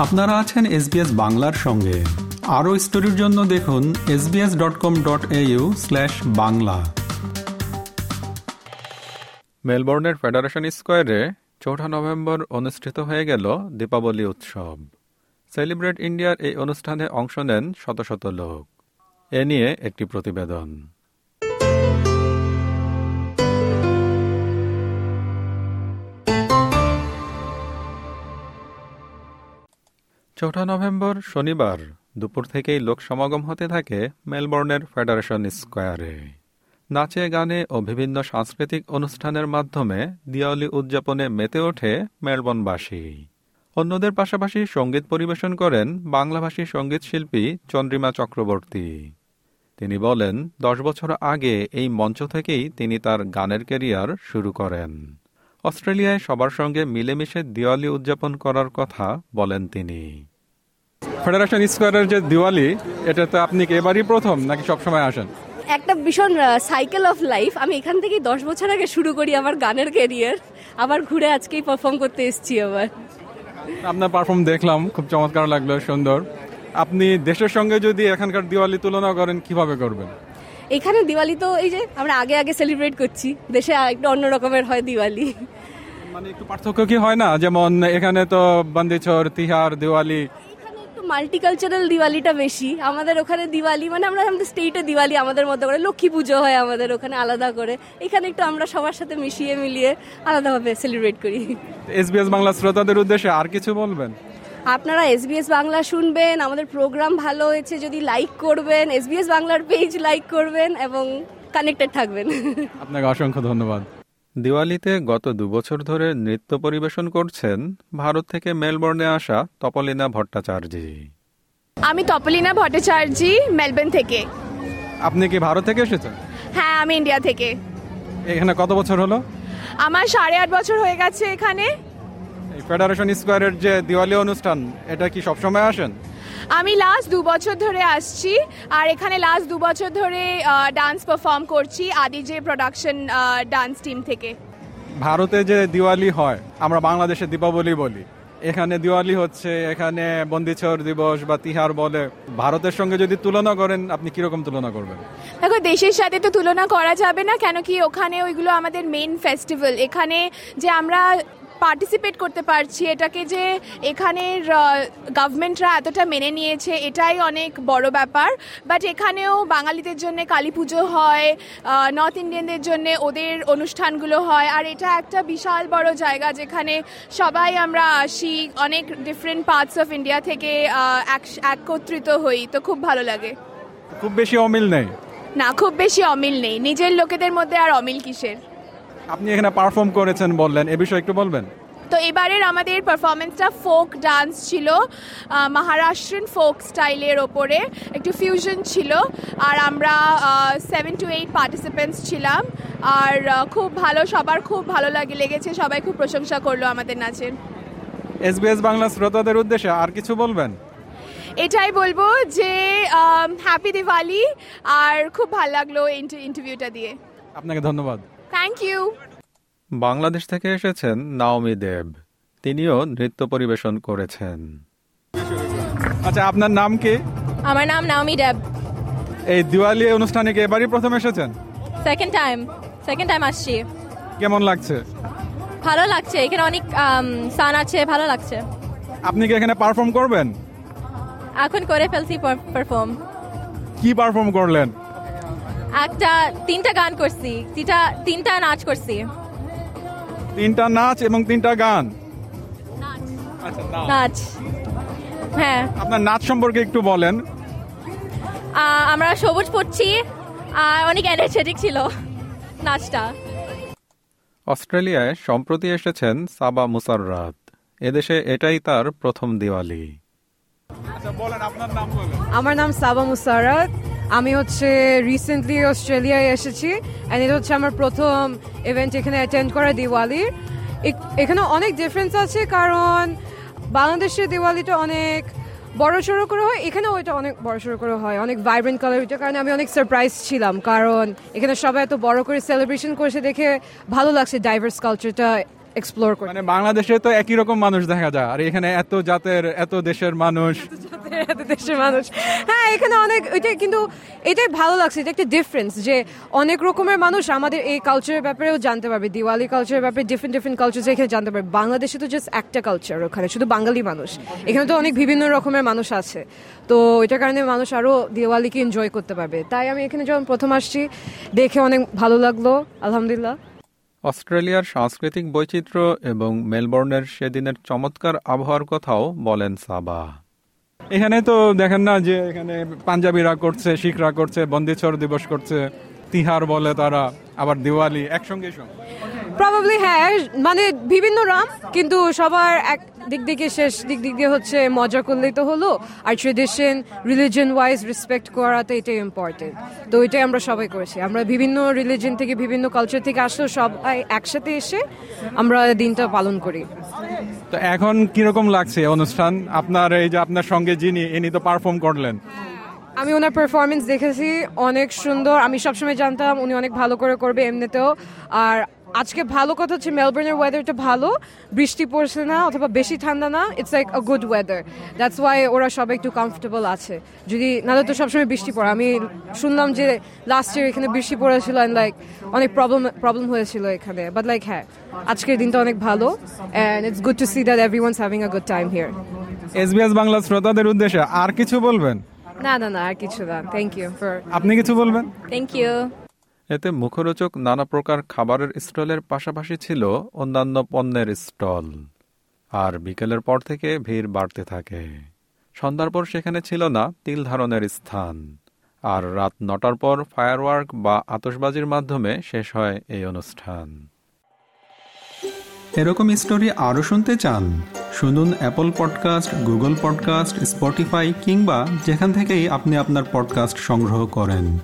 আপনারা আছেন এসবিএস বাংলার সঙ্গে। আরও স্টোরির জন্য দেখুন SBS dot com dot Bangla. মেলবোর্নের federation স্কোয়ারে চৌঠা নভেম্বর অনুষ্ঠিত হয়ে গেল দীপাবলি উৎসব। সেলিব্রেট ইন্ডিয়ার এই অনুষ্ঠানে অংশ নেন শত শত লোক। এ নিয়ে একটি প্রতিবেদন। চৌঠা নভেম্বর শনিবার দুপুর থেকেই লোক সমাগম হতে থাকে মেলবোর্নের ফেডারেশন স্কোয়ারে। নাচে, গানে ও বিভিন্ন সাংস্কৃতিক অনুষ্ঠানের মাধ্যমে দিওয়ালি উদযাপনে মেতে ওঠে মেলবর্নবাসী। অন্যদের পাশাপাশি সংগীত পরিবেশন করেন বাংলাভাষী সংগীত শিল্পী চন্দ্রিমা চক্রবর্তী। তিনি বলেন, দশ বছর আগে এই মঞ্চ থেকেই তিনি তার গানের ক্যারিয়ার শুরু করেন। অস্ট্রেলিয়ায় সবার সঙ্গে মিলেমিশে দিওয়ালি উদযাপন করার কথা বলেন তিনি। ফেডারেশন স্কোয়ারের যে দিওয়ালি এটা তো আপনি কি এবারই প্রথম নাকি সবসময় আসেন? একটা ভীষণ সাইকেল অফ লাইফ আমি এখান থেকেই দশ বছর আগে শুরু করি আমার গানের ক্যারিয়ার আবার ঘুরে আজকেই পারফর্ম করতে এসেছি আবার। আপনার পারফর্ম দেখলাম খুব চমৎকার লাগল সুন্দর। আপনি দেশের সঙ্গে যদি এখানকার দিওয়ালি তুলনা করেন কীভাবে করবেন? এখানে দিওয়ালি তো এই যে আমরা আগে আগে সেলিব্রেট করছি দেশে একটু অন্য রকমের হয় দিওয়ালি। মানে একটু পার্থক্য কি হয় না? যেমন এখানে তো বান্দিছর তিহার দিওয়ালি মাল্টিকালচারাল দিওয়ালিটা বেশি। আমাদের ওখানে দিওয়ালি মানে আমরা আমাদের স্টেটে দিওয়ালি আমাদের মধ্যে করে। লক্ষ্মী পুজো হয় আমাদের ওখানে আলাদা করে। এখানে একটু আমরা সবার সাথে মিশিয়ে মিলিয়ে আলাদাভাবে সেলিব্রেট করি। এসবিএস বাংলা শ্রোতাদের উদ্দেশ্যে আর কিছু বলবেন? আপনারা এসবিএস বাংলা শুনবেন আমাদের প্রোগ্রাম ভালো হয়েছে যদি লাইক করবেন এসবিএস বাংলার পেজ লাইক করবেন এবং কানেক্টেড থাকবেন। আপনাকে অসংখ্য ধন্যবাদ। দিওয়ালিতে গত দুবছর ধরে নৃত্য পরিবেশন করছেন ভারত থেকে মেলবোর্নে আসা তপলিনা ভট্টাচার্যী। আমি তপলিনা ভট্টাচার্যি মেলবোর্ন থেকে। আপনি কি ভারত থেকে এসেছেন? হ্যাঁ আমি ইন্ডিয়া থেকে। এখানে কত বছর হলো? আমার সাড়ে আট বছর হয়ে গেছে এখানে। ফেডারেশন স্কোয়ারের যে দিওয়ালি অনুষ্ঠান এটা কি সবসময় আসেন? আমি লাস্ট দু বছর ধরে আসছি আর এখানে লাস্ট দু বছর ধরে ডান্স পারফর্ম করছি আদি যে প্রোডাকশন ডান্স টিম থেকে। ভারতে যে দিওয়ালি হয় আমরা বাংলাদেশে দীপাবলি বলি। এখানে দিওয়ালি হচ্ছে এখানে বন্দিছর দিবস বা তিহার বলে। ভারতের সঙ্গে যদি তুলনা করেন আপনি কীরকম তুলনা করবেন? দেখো দেশের সাথে তো তুলনা করা যাবে না কেন কি ওখানে ওইগুলো আমাদের মেন ফেস্টিভ্যাল এখানে যে আমরা পার্টিসিপেট করতে পারছি। এটাকে যে এখানের গভর্নমেন্টরা এতটা মেনে নিয়েছে এটাই অনেক বড় ব্যাপার। বাট এখানেও বাঙালিদের জন্য কালী পুজো হয় নর্থ ইন্ডিয়ানদের জন্য ওদের অনুষ্ঠানগুলো হয়। আর এটা একটা বিশাল বড় জায়গা যেখানে সবাই আমরা আসি অনেক ডিফারেন্ট পার্টস অফ ইন্ডিয়া থেকে একত্রিত হই। তো খুব ভালো লাগে। খুব বেশি অমিল নেই। না খুব বেশি অমিল নেই। নিজের লোকেদের মধ্যে আর অমিল কিসের? আপনি এখানে পারফর্ম করেছেন বললেন এ বিষয়ে একটু বলবেন? তো এবারের আমাদের পারফরমেন্সটা ফোক ডান্স ছিল মহারাষ্ট্রিয়ান ফোক স্টাইলের ওপরে একটু ফিউশন ছিল আর আমরা সেভেন টু এইট পার্টিসিপেন্টস ছিলাম আর খুব ভালো সবার খুব ভালো লাগে লেগেছে সবাই খুব প্রশংসা করল আমাদের নাচের এসবিএস বাংলা শ্রোতাদের উদ্দেশ্যে আর কিছু বলবেন? এটাই বলব যে হ্যাপি দিওয়ালি আর খুব ভালো লাগল ইন্টারভিউটা দিয়ে। আপনাকে ধন্যবাদ। থ্যাংক ইউ বাংলাদেশ থেকে এসেছেন নাওমি দেব। তিনিও নৃত্য পরিবেশন করেছেন। আচ্ছা আপনার নাম কি? আমার নাম নাওমি ডেব এই দিওয়ালি অনুষ্ঠানে কি এবারই প্রথম এসেছেন? সেকেন্ড টাইম সেকেন্ড টাইম আসছি। কেমন লাগছে? ভালো লাগছে। এখানে অনেক সান আছে ভালো লাগছে। আপনি কি এখানে পারফর্ম করবেন? এখন করে ফেলছি পারফর্ম কি পারফর্ম করলেন? একটা তিনটা গান করছি। তিনটা তিনটা নাচ করছি। তিনটা নাচ এবং তিনটা গান? আচ্ছা নাচ। নাচ। হ্যাঁ। আপনার নাচ সম্পর্কে একটু বলেন। আমরা সবুজ পড়ছি। আর অনেক এনার্জেটিক ছিল নাচটা। অস্ট্রেলিয়ায় সম্প্রতি এসেছেন সাবা মুসাররাত এদেশে এটাই তার প্রথম দিওয়ালি। আচ্ছা বলেন আপনার নাম বলেন। আমার নাম সাবা মুসারাত আমি হচ্ছে রিসেন্টলি অস্ট্রেলিয়ায় এসেছি অ্যান্ড এটা হচ্ছে আমার প্রথম ইভেন্ট এখানে অ্যাটেন্ড করা দিওয়ালির এখানে অনেক ডিফারেন্স আছে কারণ বাংলাদেশের দিওয়ালিটা অনেক বড় সড়ো করে হয় এখানে ওইটা অনেক বড় সড়ো করে হয় অনেক ভাইব্রেন্ট কালার ওইটার কারণে আমি অনেক সারপ্রাইজ ছিলাম কারণ এখানে সবাই এত বড় করে সেলিব্রেশন করেছে দেখে ভালো লাগছে ডাইভার্স কালচারটা এক্সপ্লোর করে মানে বাংলাদেশে তো একই রকম মানুষ দেখা যায় আর এখানে এত জাতের এত দেশের মানুষ। দেশের মানুষ। হ্যাঁ এখানে অনেক ওইটাই কিন্তু, এটাই ভালো লাগছে, এটা একটা ডিফারেন্স যে অনেক রকমের মানুষ আমাদের এই কালচারের ব্যাপারেও জানতে পারবে, দিওয়ালি কালচারের ব্যাপারে ডিফারেন্ট ডিফারেন্ট কালচার এখানে জানতে পারবে। বাংলাদেশে তো জাস্ট একটা কালচার ওখানে, শুধু বাঙালি মানুষ। এখানে তো অনেক বিভিন্ন রকমের মানুষ আছে। তো এটার কারণে মানুষ আরও দিওয়ালিকে এনজয় করতে পারবে। তাই আমি এখানে যখন প্রথম আসছি, দেখে অনেক ভালো লাগল, আলহামদুলিল্লাহ। অস্ট্রেলিয়ার সাংস্কৃতিক বৈচিত্র্য এবং মেলবোর্নের সেদিনের চমৎকার আবহাওয়ার কথাও বলেন সাবা। এখানে তো দেখেন না যে এখানে পাঞ্জাবিরা করছে, শিখরা করছে বন্দিছর দিবস করছে, তিহার বলে তারা, আবার দিওয়ালি, একসঙ্গে সঙ্গে। প্রবাবলি হ্যাঁ মানে বিভিন্ন রাম কিন্তু সবার এক দিক দিকে শেষ দিক দিক দিয়ে হচ্ছে মজা করলেই তো হলো। আর ট্রেডিশন রিলিজন ওয়াইজ রেসপেক্ট করাতে এটাই ইম্পর্টেন্ট তো এটাই আমরা সবাই করেছি। আমরা বিভিন্ন রিলিজন থেকে বিভিন্ন কালচার থেকে আসলেও সবাই একসাথে এসে আমরা দিনটা পালন করি। তো এখন কীরকম লাগছে অনুষ্ঠান? আপনার এই যে আপনার সঙ্গে যিনি ইনি তো পারফর্ম করলেন। আমি ওনার পারফরমেন্স দেখেছি অনেক সুন্দর। আমি সবসময় জানতাম উনি অনেক ভালো করে করবে এমনিতেও। আর আজকে ভালো কথা হচ্ছে মেলবোর্নের ওয়েদারটা ভালো। বৃষ্টি পড়ছে না অথবা বেশি ঠান্ডা না it's like a good weather that's why ওরা সবাই একটু কমফোর্টেবল আছে। যদি নাহলে তো সবসময় বৃষ্টি পড়ে। আমি শুনলাম যে লাস্ট ইয়ার এখানে বৃষ্টি পড়েছিল অ্যান্ড লাইক অনেক প্রবলেম প্রবলেম হয়েছিল এখানে। বাট লাইক হ্যাঁ আজকের দিনটা অনেক ভালো। And it's good to see that everyone's having a good time here SBS Bangla শ্রোতাদের উদ্দেশ্যে আর কিছু বলবেন? না না না আর কিছু না। থ্যাংক ইউ ফর আপনি কিছু বলবেন? থ্যাংক ইউ এতে মুখরোচক নানা প্রকার খাবারের স্টলের পাশাপাশি ছিল অন্যান্য পণ্যের স্টল। আর বিকেলের পর থেকে ভিড় বাড়তে থাকে। সন্ধ্যার পর সেখানে ছিল না তিল ধারণের স্থান। আর রাত নটার পর ফায়ারওয়ার্ক বা আতশবাজির মাধ্যমে শেষ হয় এই অনুষ্ঠান। এরকম স্টোরি আরও শুনতে চান? শুনুন Apple podcast Google podcast Spotify কিংবা যেখান থেকেই আপনি আপনার পডকাস্ট সংগ্রহ করেন।